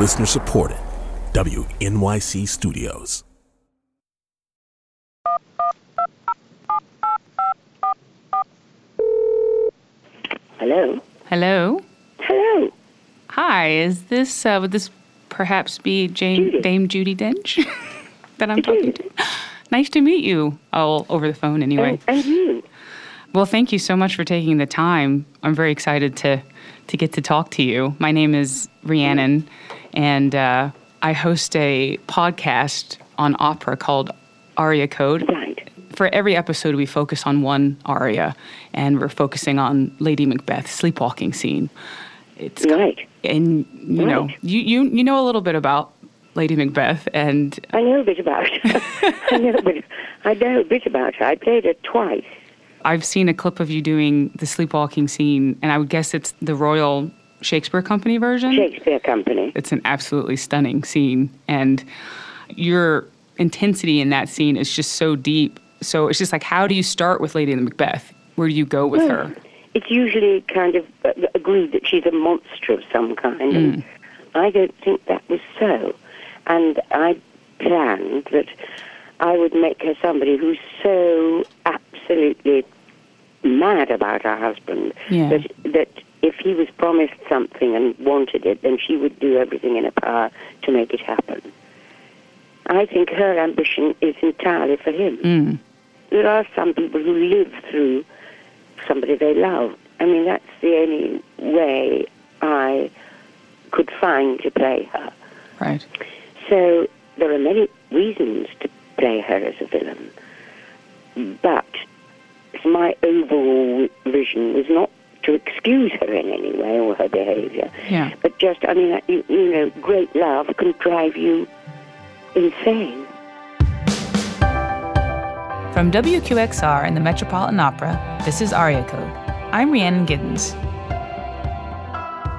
Listener supported. WNYC Studios. Hello. Hello. Hello. Hi. Is this uh, would this perhaps be Jane, Judi. Dame Judi Dench that I'm talking to? Nice to meet you. Oh, over the phone anyway. And, and you. Well, thank you so much for taking the time. I'm very excited to to get to talk to you. My name is Rhiannon, and uh, I host a podcast on opera called Aria Code. Right. For every episode, we focus on one aria, and we're focusing on Lady Macbeth's sleepwalking scene. It's Right. and you know you, you you know a little bit about Lady Macbeth, and I know a bit about. I know a bit. I know a bit about her. I played it twice. I've seen a clip of you doing the sleepwalking scene, and I would guess it's the Royal Shakespeare Company version. Shakespeare Company. It's an absolutely stunning scene, and your intensity in that scene is just so deep. So it's just like, how do you start with Lady Macbeth? Where do you go with her? It's usually kind of uh, agreed that she's a monster of some kind. And I don't think that was so. And I planned that I would make her somebody who's so absolutely mad about her husband Yeah. that that if he was promised something and wanted it, then she would do everything in her power to make it happen. I think her ambition is entirely for him. Hmm. There are some people who live through somebody they love. I mean, that's the only way I could find to play her. Right. So there are many reasons to play her as a villain, but my overall vision was not to excuse her in any way or her behavior, Yeah. but just, I mean, you, you know, great love can drive you insane. From WQXR and the Metropolitan Opera, this is Aria Code. I'm Rhiannon Giddens.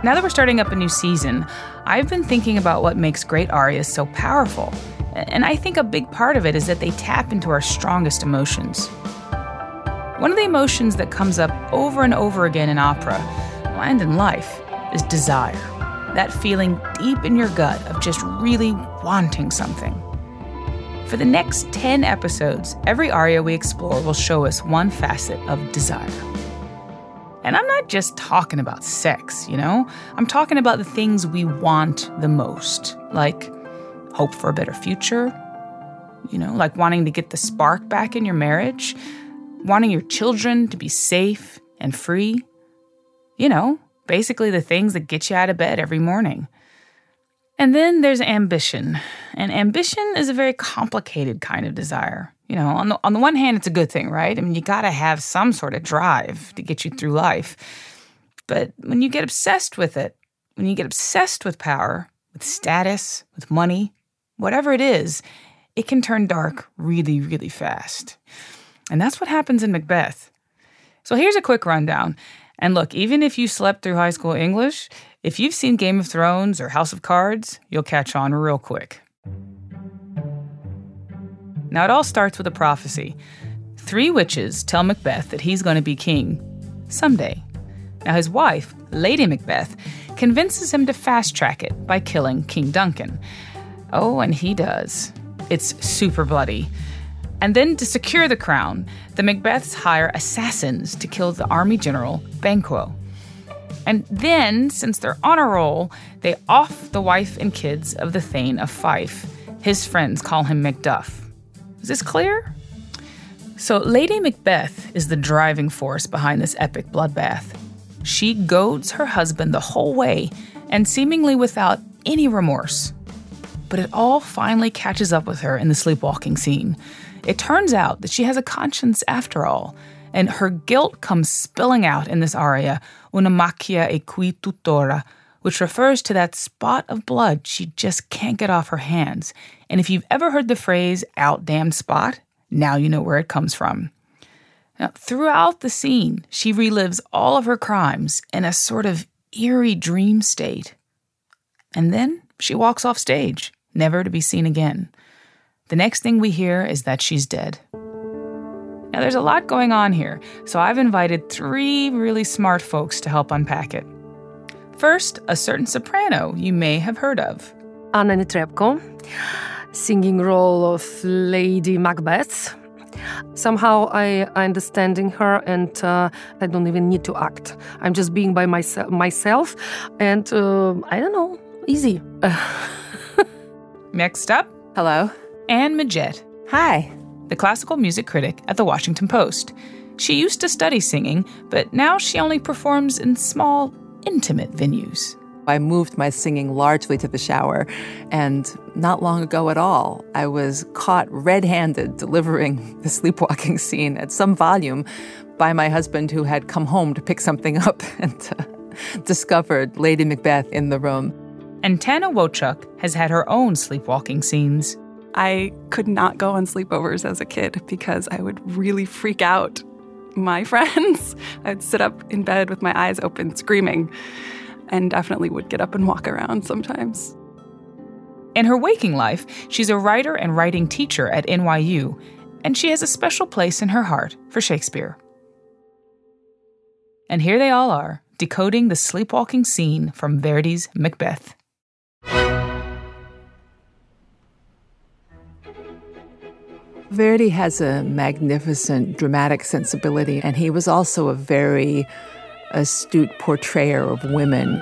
Now that we're starting up a new season, I've been thinking about what makes great arias so powerful. And I think a big part of it is that they tap into our strongest emotions. One of the emotions that comes up over and over again in opera and in life is desire. That feeling deep in your gut of just really wanting something. For the next 10 episodes, every aria we explore will show us one facet of desire. And I'm not just talking about sex, you know? I'm talking about the things we want the most, like hope for a better future, you know, like wanting to get the spark back in your marriage, wanting your children to be safe and free. You know, basically the things that get you out of bed every morning. And then there's ambition. And ambition is a very complicated kind of desire. You know, on the, on the one hand, it's a good thing, right? I mean, you got to have some sort of drive to get you through life. But when you get obsessed with it, when you get obsessed with power, with status, with money, whatever it is, it can turn dark really, really fast. And that's what happens in Macbeth. So here's a quick rundown. And look, even if you slept through high school English, if you've seen Game of Thrones or House of Cards, you'll catch on real quick. Now, it all starts with a prophecy. Three witches tell Macbeth that he's going to be king someday. Now, his wife, Lady Macbeth, convinces him to fast track it by killing King Duncan. Oh, and he does. It's super bloody. And then to secure the crown, the Macbeths hire assassins to kill the army general Banquo. And then, since they're on a roll, they off the wife and kids of the Thane of Fife. His friends call him Macduff. Is this clear? So, Lady Macbeth is the driving force behind this epic bloodbath. She goads her husband the whole way, and seemingly without any remorse. But it all finally catches up with her in the sleepwalking scene. It turns out that she has a conscience after all, and her guilt comes spilling out in this aria, Una macchia e qui tuttora, which refers to that spot of blood she just can't get off her hands. And if you've ever heard the phrase out damned spot, now you know where it comes from. Now, throughout the scene, she relives all of her crimes in a sort of eerie dream state. And then she walks off stage, never to be seen again. The next thing we hear is that she's dead. Now, there's a lot going on here, so I've invited three really smart folks to help unpack it. First, a certain soprano you may have heard of. Anna Netrebko, singing role of Lady Macbeth. Somehow I understanding her and uh, I don't even need to act. I'm just being by myself, myself and uh, I don't know, easy. Next up, Hello. Anne Midgette, Hi. the classical music critic at the Washington Post. She used to study singing, but now she only performs in small, intimate venues. I moved my singing largely to the shower, and not long ago at all, I was caught red handed delivering the sleepwalking scene at some volume by my husband, who had come home to pick something up and uh, discovered Lady Macbeth in the room. And Tana Wojczuk has had her own sleepwalking scenes. I could not go on sleepovers as a kid because I would really freak out my friends. I'd sit up in bed with my eyes open, screaming, and definitely would get up and walk around sometimes. In her waking life, she's a writer and writing teacher at NYU, and she has a special place in her heart for Shakespeare. And here they all are, decoding the sleepwalking scene from Verdi's Macbeth. Verdi has a magnificent dramatic sensibility, and he was also a very astute portrayer of women.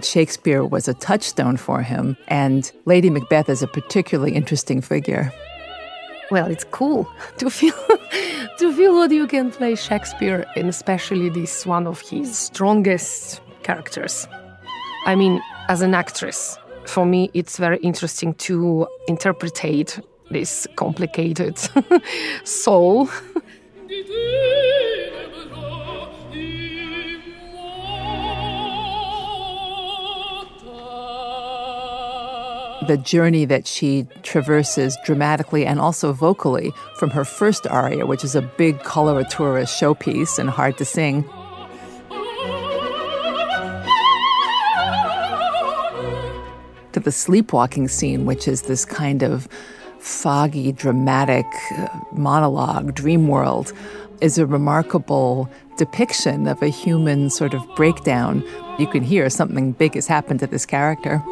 Shakespeare was a touchstone for him, and Lady Macbeth is a particularly interesting figure. Well, it's cool to feel to feel that you can play Shakespeare, and especially this one of his strongest characters. I mean, as an actress, for me, it's very interesting to interpretate this complicated soul. the journey that she traverses dramatically and also vocally from her first aria, which is a big coloratura showpiece and hard to sing, to the sleepwalking scene, which is this kind of foggy, dramatic uh, monologue, dream world, is a remarkable depiction of a human sort of breakdown. You can hear something big has happened to this character.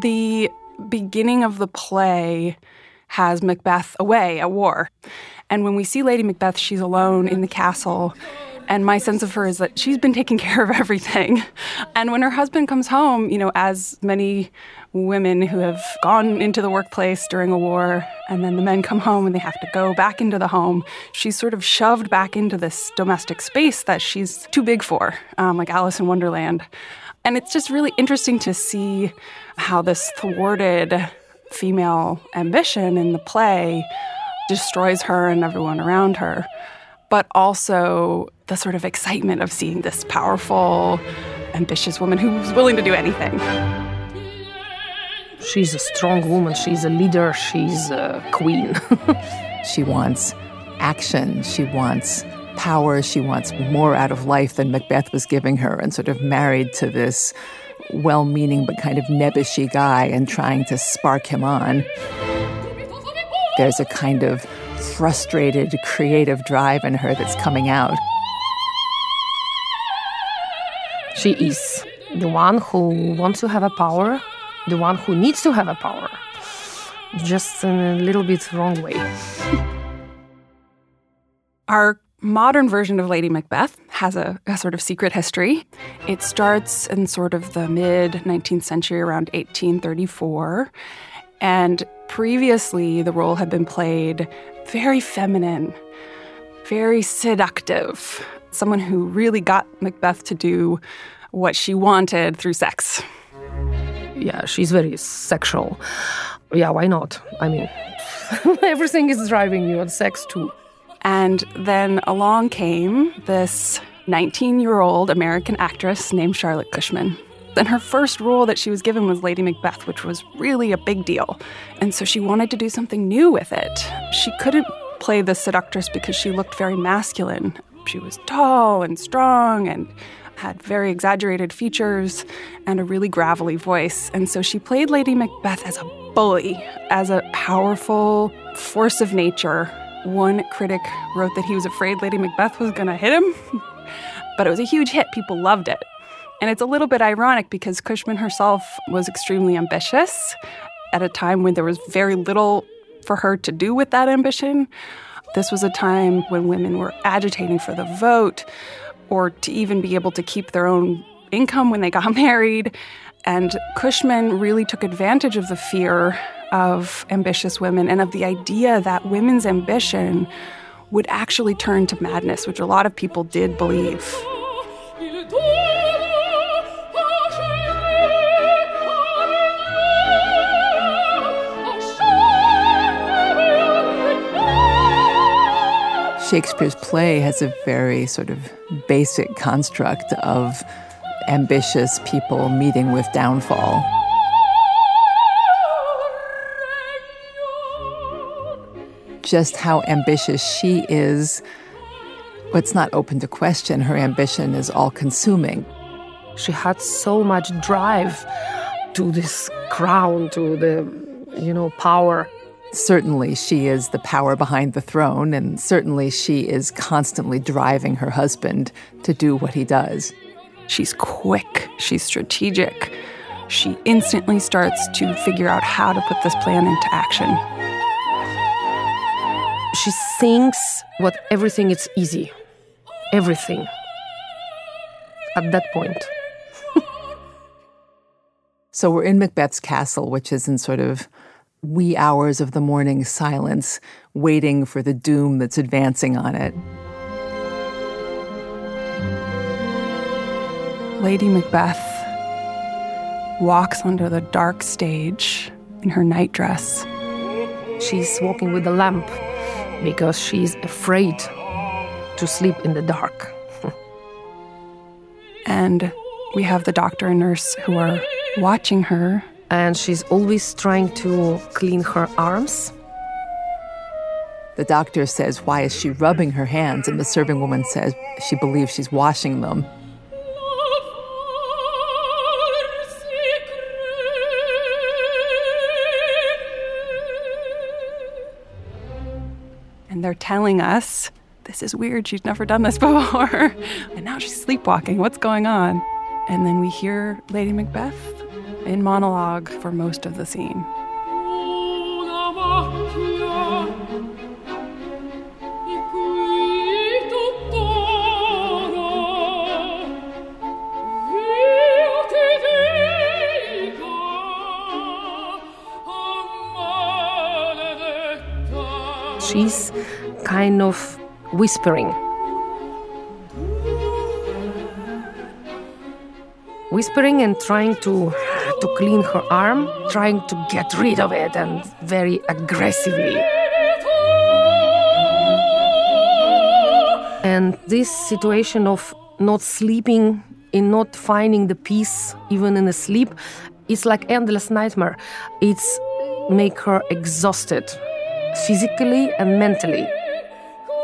The beginning of the play has Macbeth away at war. And when we see Lady Macbeth, she's alone in the castle. And my sense of her is that she's been taking care of everything. And when her husband comes home, you know, as many women who have gone into the workplace during a war, and then the men come home and they have to go back into the home, she's sort of shoved back into this domestic space that she's too big for, um, like Alice in Wonderland. And it's just really interesting to see how this thwarted female ambition in the play destroys her and everyone around her, but also the sort of excitement of seeing this powerful, ambitious woman who's willing to do anything. She's a strong woman, she's a leader, she's a queen. She wants action, she wants power, she wants more out of life than Macbeth was giving her, and sort of married to this well meaning but kind of nebbishy guy and trying to spark him on. There's a kind of frustrated, creative drive in her that's coming out. she is the one who wants to have a power, the one who needs to have a power, just in a little bit wrong way. Our modern version of Lady Macbeth has a, a sort of secret history. It starts in sort of the mid 19th century, around 1834. And previously, the role had been played very feminine, very seductive, someone who really got Macbeth to do what she wanted through sex. Yeah, she's very sexual. Yeah, why not? I mean, everything is driving you, on sex too. And then along came this 19 year old American actress named Charlotte Cushman. And her first role that she was given was Lady Macbeth, which was really a big deal. And so she wanted to do something new with it. She couldn't play the seductress because she looked very masculine. She was tall and strong and had very exaggerated features and a really gravelly voice. And so she played Lady Macbeth as a bully, as a powerful force of nature. One critic wrote that he was afraid Lady Macbeth was going to hit him, but it was a huge hit. People loved it. And it's a little bit ironic because Cushman herself was extremely ambitious at a time when there was very little for her to do with that ambition. This was a time when women were agitating for the vote or to even be able to keep their own income when they got married. And Cushman really took advantage of the fear of ambitious women and of the idea that women's ambition would actually turn to madness, which a lot of people did believe. Shakespeare's play has a very sort of basic construct of ambitious people meeting with downfall. Just how ambitious she is, what's not open to question. Her ambition is all consuming. She had so much drive to this crown, to the, you know, power. Certainly, she is the power behind the throne, and certainly, she is constantly driving her husband to do what he does. She's quick, she's strategic. She instantly starts to figure out how to put this plan into action. She thinks what everything is easy. Everything. At that point. so we're in Macbeth's castle, which is in sort of wee hours of the morning silence, waiting for the doom that's advancing on it. Lady Macbeth walks onto the dark stage in her nightdress. She's walking with a lamp because she's afraid to sleep in the dark. and we have the doctor and nurse who are watching her and she's always trying to clean her arms. The doctor says, Why is she rubbing her hands? And the serving woman says, She believes she's washing them. They're telling us, This is weird. She's never done this before. and now she's sleepwalking. What's going on? And then we hear Lady Macbeth in monologue for most of the scene. She's kind of whispering whispering and trying to to clean her arm, trying to get rid of it and very aggressively. And this situation of not sleeping, in not finding the peace even in the sleep, it's like endless nightmare. It's make her exhausted physically and mentally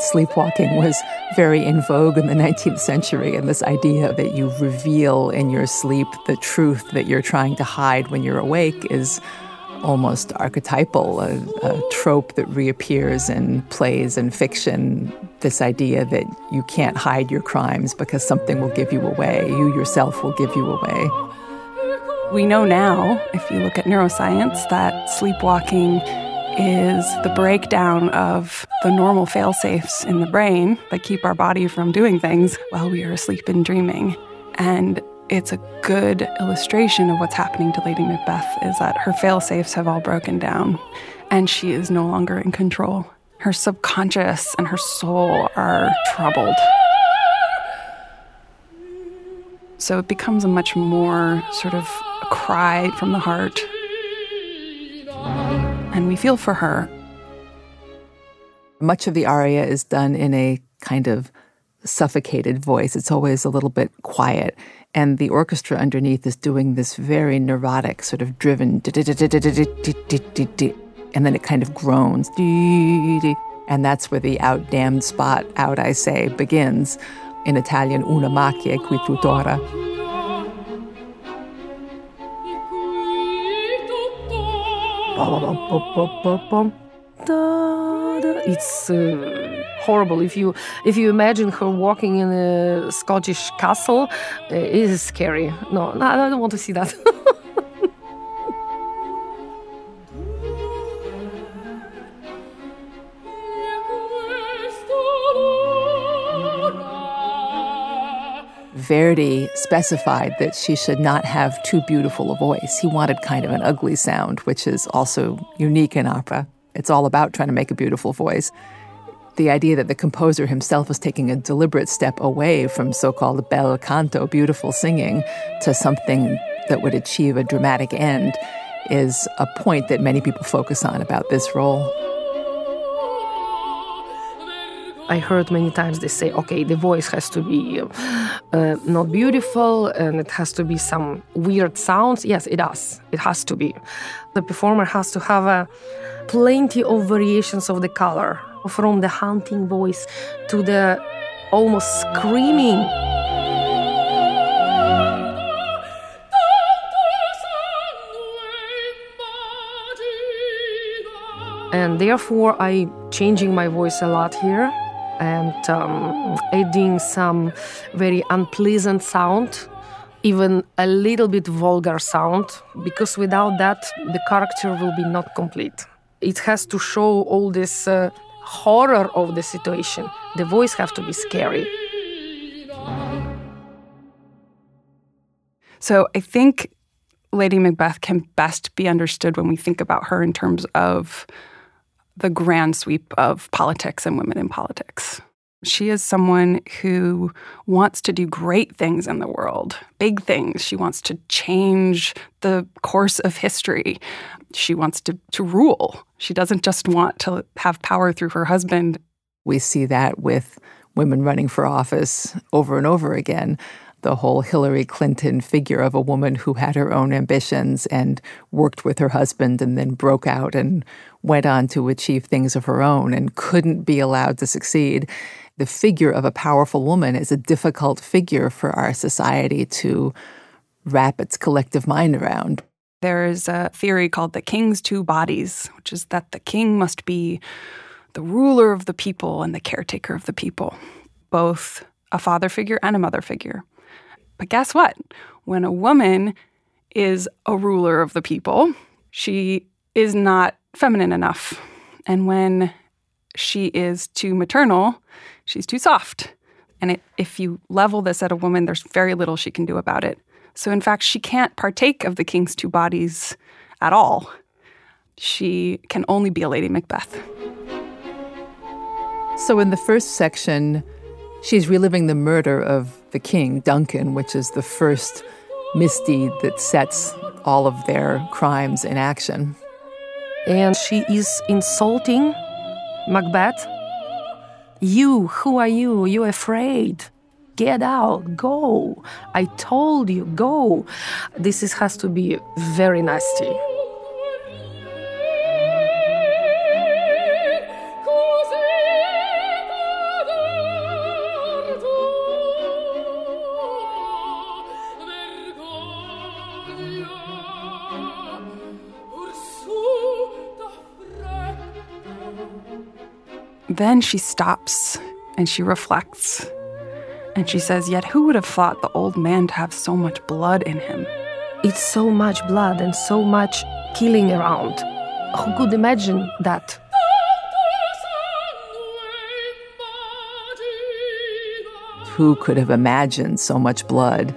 sleepwalking was very in vogue in the 19th century, and this idea that you reveal in your sleep the truth that you're trying to hide when you're awake is almost archetypal, a, a, trope that reappears in plays and fiction. This idea that you can't hide your crimes because something will give you away, you yourself will give you away. We know now, if you look at neuroscience, that sleepwalking is the breakdown of the normal fail safes in the brain that keep our body from doing things while we are asleep and dreaming. And it's a good illustration of what's happening to Lady Macbeth is that her fail safes have all broken down and she is no longer in control. Her subconscious and her soul are troubled. So it becomes a much more sort of cry from the heart and we feel for her. Much of the aria is done in a kind of suffocated voice. It's always a little bit quiet. And the orchestra underneath is doing this very neurotic, sort of driven, and then it kind of groans. And that's where the out damned spot, out I say, begins. in Italian una macchia qui tuttora. It's uh, horrible. If you if you imagine her walking in a Scottish castle, uh, it is scary. No, no, I don't want to see that. Verdi specified that she should not have too beautiful a voice. He wanted kind of an ugly sound, which is also unique in opera. It's all about trying to make a beautiful voice. The idea that the composer himself was taking a deliberate step away from so called bel canto, beautiful singing, to something that would achieve a dramatic end is a point that many people focus on about this role. I heard many times they say, okay, the voice has to be uh, not beautiful and it has to be some weird sounds. Yes, it does. It has to be. The performer has to have a plenty of variations of the color, from the haunting voice to the almost screaming. And therefore, I changing my voice a lot here and um, adding some very unpleasant sound, even a little bit vulgar sound, because without that, the character will be not complete. It has to show all this uh, horror of the situation. The voice has to be scary. So I think Lady Macbeth can best be understood when we think about her in terms of the grand sweep of politics and women in politics. She is someone who wants to do great things in the world, big things. She wants to change the course of history. She wants to, to rule. She doesn't just want to have power through her husband. We see that with women running for office over and over again the whole Hillary Clinton figure of a woman who had her own ambitions and worked with her husband and then broke out and went on to achieve things of her own and couldn't be allowed to succeed. The figure of a powerful woman is a difficult figure for our society to wrap its collective mind around. There is a theory called the king's two bodies, which is that the king must be the ruler of the people and the caretaker of the people, both a father figure and a mother figure. But guess what? When a woman is a ruler of the people, she is not feminine enough. And when she is too maternal, she's too soft. And it, if you level this at a woman, there's very little she can do about it. So, in fact, she can't partake of the king's two bodies at all. She can only be a Lady Macbeth. So, in the first section, she's reliving the murder of the king, Duncan, which is the first misdeed that sets all of their crimes in action. And she is insulting Macbeth. You, who are you? You afraid? Get out, go. I told you, go. This is, has to be very nasty. Then she stops and she reflects. And she says, Yet who would have thought the old man to have so much blood in him? It's so much blood and so much killing around. Who could imagine that? Who could have imagined so much blood?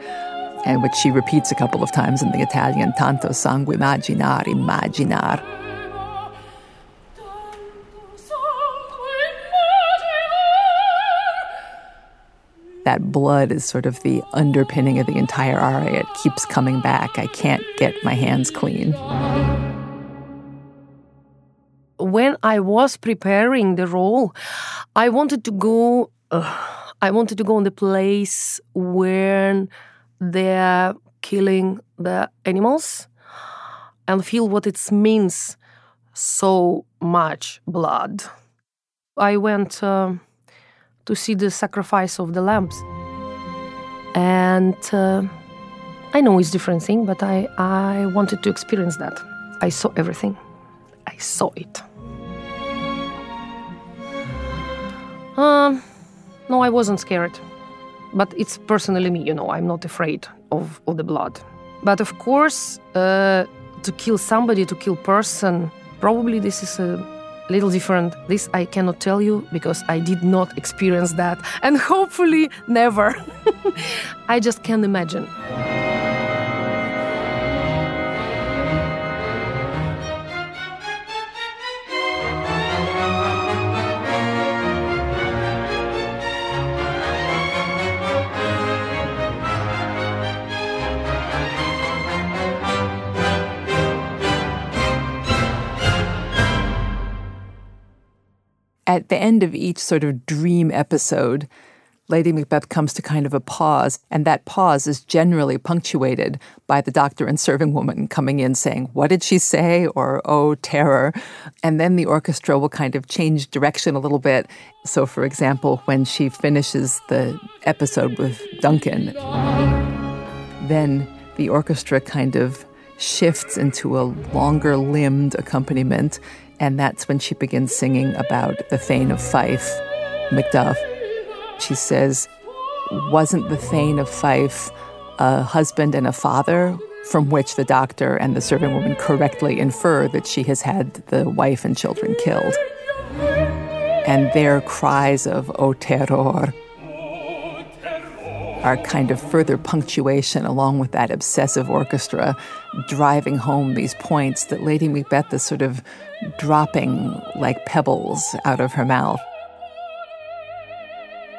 And which she repeats a couple of times in the Italian, tanto sangue immaginar, imaginar. That blood is sort of the underpinning of the entire aria. It keeps coming back. I can't get my hands clean. When I was preparing the role, I wanted to go. Uh, I wanted to go in the place where they're killing the animals and feel what it means so much blood. I went. Uh, to see the sacrifice of the lambs. And uh, I know it's different thing, but I, I wanted to experience that. I saw everything. I saw it. Um, no, I wasn't scared. But it's personally me, you know, I'm not afraid of, of the blood. But of course, uh, to kill somebody, to kill person, probably this is a little different. This I cannot tell you because I did not experience that and hopefully never. I just can't imagine. At the end of each sort of dream episode, Lady Macbeth comes to kind of a pause, and that pause is generally punctuated by the doctor and serving woman coming in saying, What did she say? or Oh, terror. And then the orchestra will kind of change direction a little bit. So, for example, when she finishes the episode with Duncan, then the orchestra kind of shifts into a longer limbed accompaniment and that's when she begins singing about the Thane of Fife, Macduff. She says, Wasn't the Thane of Fife a husband and a father? From which the doctor and the serving woman correctly infer that she has had the wife and children killed. And their cries of O terror are kind of further punctuation along with that obsessive orchestra driving home these points that Lady Macbeth is sort of dropping like pebbles out of her mouth.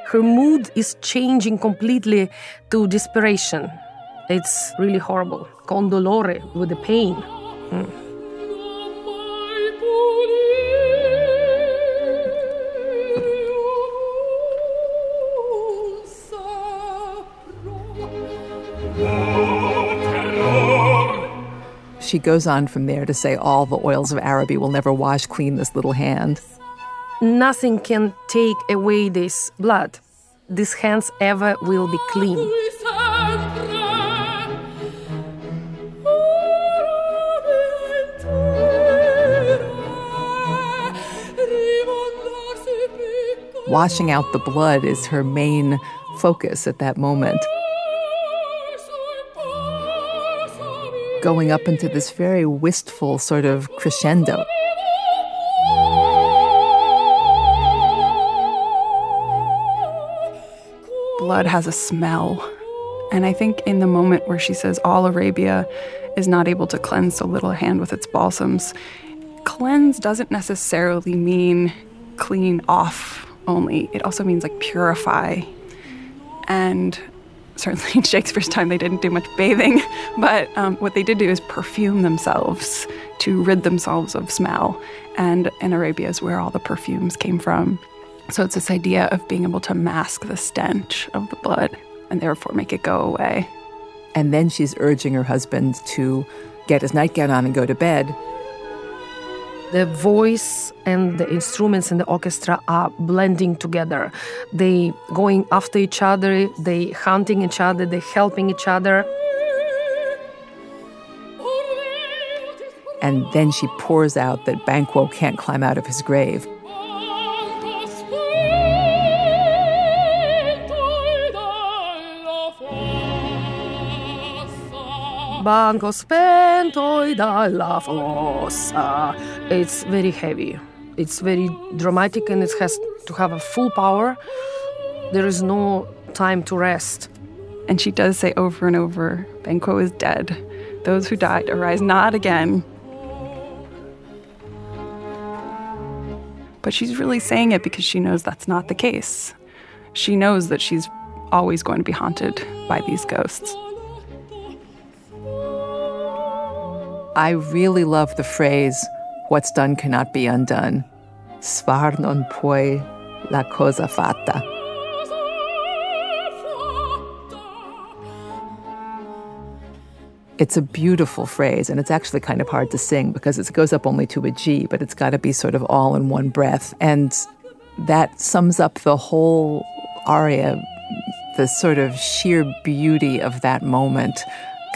Her mood is changing completely to desperation. It's really horrible. Con dolore, with the pain. Mm. She goes on from there to say all the oils of Araby will never wash clean this little hand. Nothing can take away this blood. These hands ever will be clean. Washing out the blood is her main focus at that moment. Going up into this very wistful sort of crescendo. Blood has a smell. And I think in the moment where she says all Arabia is not able to cleanse the little hand with its balsams, cleanse doesn't necessarily mean clean off only. It also means like purify. And certainly in Shakespeare's time, they didn't do much bathing, but um, what they did do is perfume themselves to rid themselves of smell. And in Arabia is where all the perfumes came from. So it's this idea of being able to mask the stench of the blood and therefore make it go away. And then she's urging her husband to get his nightgown on and go to bed the voice and the instruments and the orchestra are blending together. They going after each other, they hunting each other, they helping each other. And then she pours out that Banquo can't climb out of his grave. Banco spento dalla fossa. It's very heavy. It's very dramatic and it has to have a full power. There is no time to rest. And she does say over and over Banquo is dead. Those who died arise not again. But she's really saying it because she knows that's not the case. She knows that she's always going to be haunted by these ghosts. I really love the phrase, what's done cannot be undone. Sfar non puoi la cosa fatta. It's a beautiful phrase, and it's actually kind of hard to sing because it goes up only to a G, but it's got to be sort of all in one breath. And that sums up the whole aria the sort of sheer beauty of that moment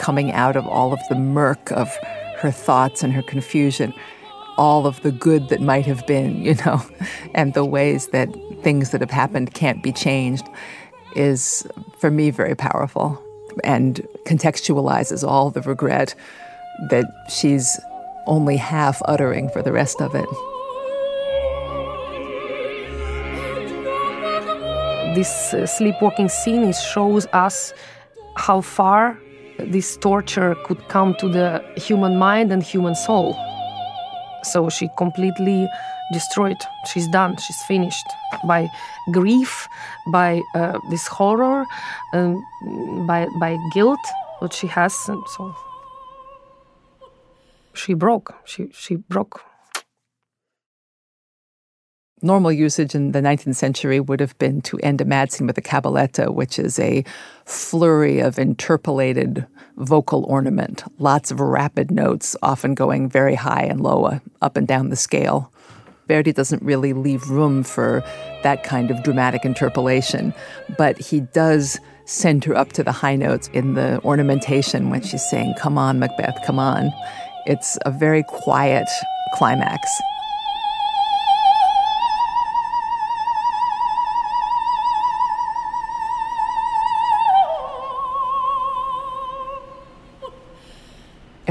coming out of all of the murk of her thoughts and her confusion, all of the good that might have been, you know, and the ways that things that have happened can't be changed is, for me, very powerful and contextualizes all the regret that she's only half uttering for the rest of it. This uh, sleepwalking scene shows us how far this torture could come to the human mind and human soul. So she completely destroyed. She's done. She's finished by grief, by uh, this horror, um, by by guilt that she has. And so she broke. She she broke. Normal usage in the 19th century would have been to end a mad scene with a cabaletta, which is a flurry of interpolated vocal ornament, lots of rapid notes, often going very high and low, uh, up and down the scale. Verdi doesn't really leave room for that kind of dramatic interpolation, but he does send her up to the high notes in the ornamentation when she's saying, Come on, Macbeth, come on. It's a very quiet climax.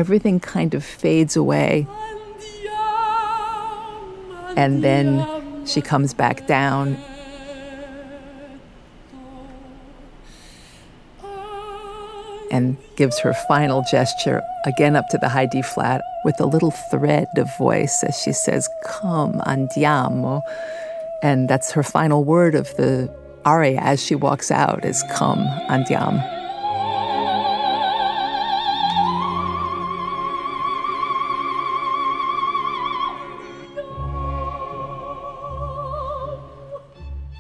Everything kind of fades away. And then she comes back down and gives her final gesture again up to the high D flat with a little thread of voice as she says, Come, andiamo. And that's her final word of the aria as she walks out is come, andiamo.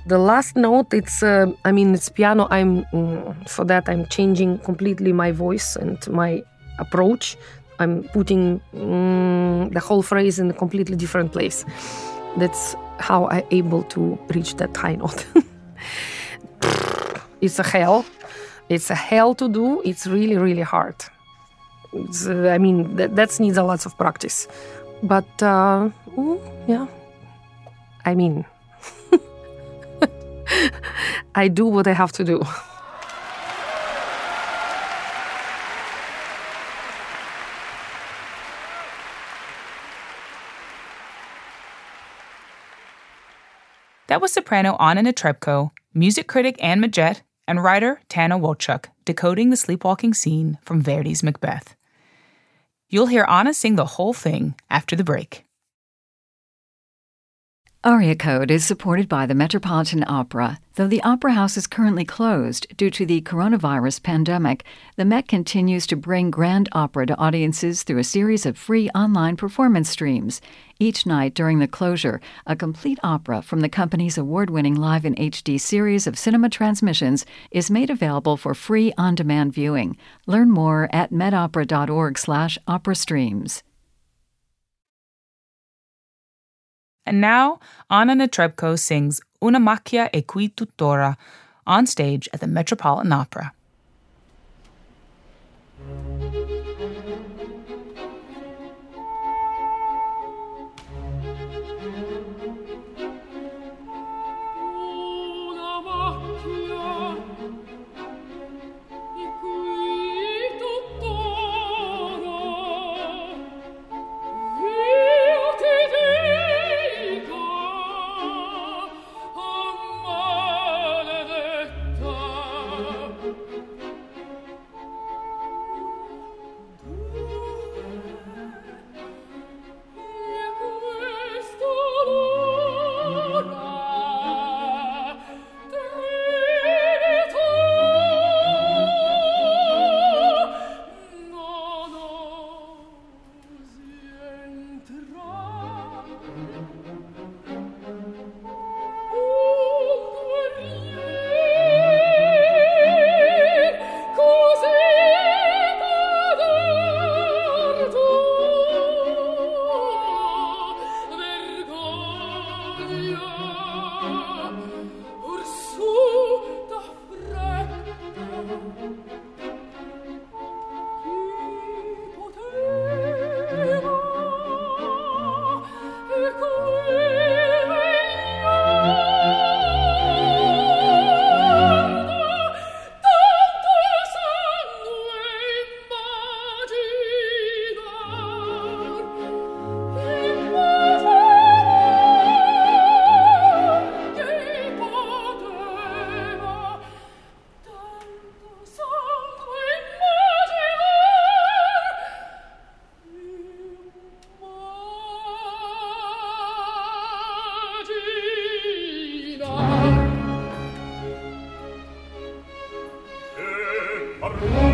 The last note it's uh, i mean it's piano. I'm mm, for that i'm changing completely my voice and my approach. I'm putting mm, the whole phrase in a completely different place. That's how i'm able to reach that high note. It's a hell. It's a hell to do. It's really really hard. Uh, i mean that, that needs a lot of practice. But uh, mm, yeah. I mean I do what I have to do. That was soprano Anna Netrebko, music critic Anne Midgette, and writer Tana Wojczuk decoding the sleepwalking scene from Verdi's Macbeth. You'll hear Anna sing the whole thing after the break. Aria Code is supported by the Metropolitan Opera. Though the Opera House is currently closed due to the coronavirus pandemic, the Met continues to bring grand opera to audiences through a series of free online performance streams. Each night during the closure, a complete opera from the company's award winning Live in HD series of cinema transmissions is made available for free on demand viewing. Learn more at metopera.org slash opera streams. And now, Anna Netrebko sings Una macchia e qui tuttora on stage at the Metropolitan Opera. Armor!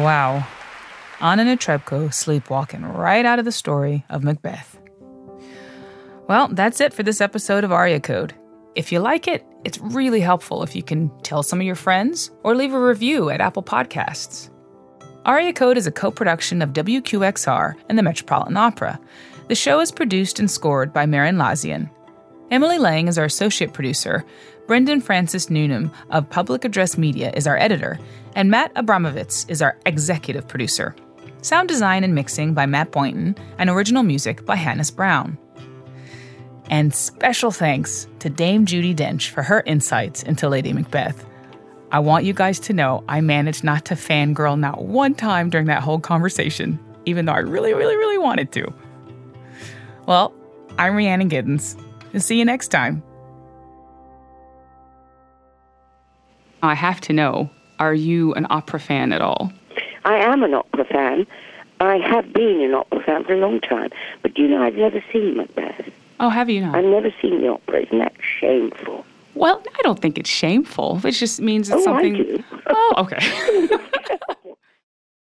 Wow. Anna Netrebko sleepwalking right out of the story of Macbeth. Well, that's it for this episode of Aria Code. If you like it, it's really helpful if you can tell some of your friends or leave a review at Apple Podcasts. Aria Code is a co production of WQXR and the Metropolitan Opera. The show is produced and scored by Merrin Lazyan. Emily Lang is our associate producer, Brendan Francis Newnam of Public Address Media is our editor, and Matt Abramovitz is our executive producer. Sound design and mixing by Matt Boynton, and original music by Hannis Brown. And special thanks to Dame Judi Dench for her insights into Lady Macbeth. I want you guys to know I managed not to fangirl not one time during that whole conversation, even though I really, really, really wanted to. Well, I'm Rhiannon Giddens. See you next time. I have to know are you an opera fan at all? I am an opera fan. I have been an opera fan for a long time. But you know, I've never seen Macbeth. Oh, have you not? I've never seen the opera. Isn't that shameful? Well, I don't think it's shameful. It just means it's oh, something. I do. oh, okay.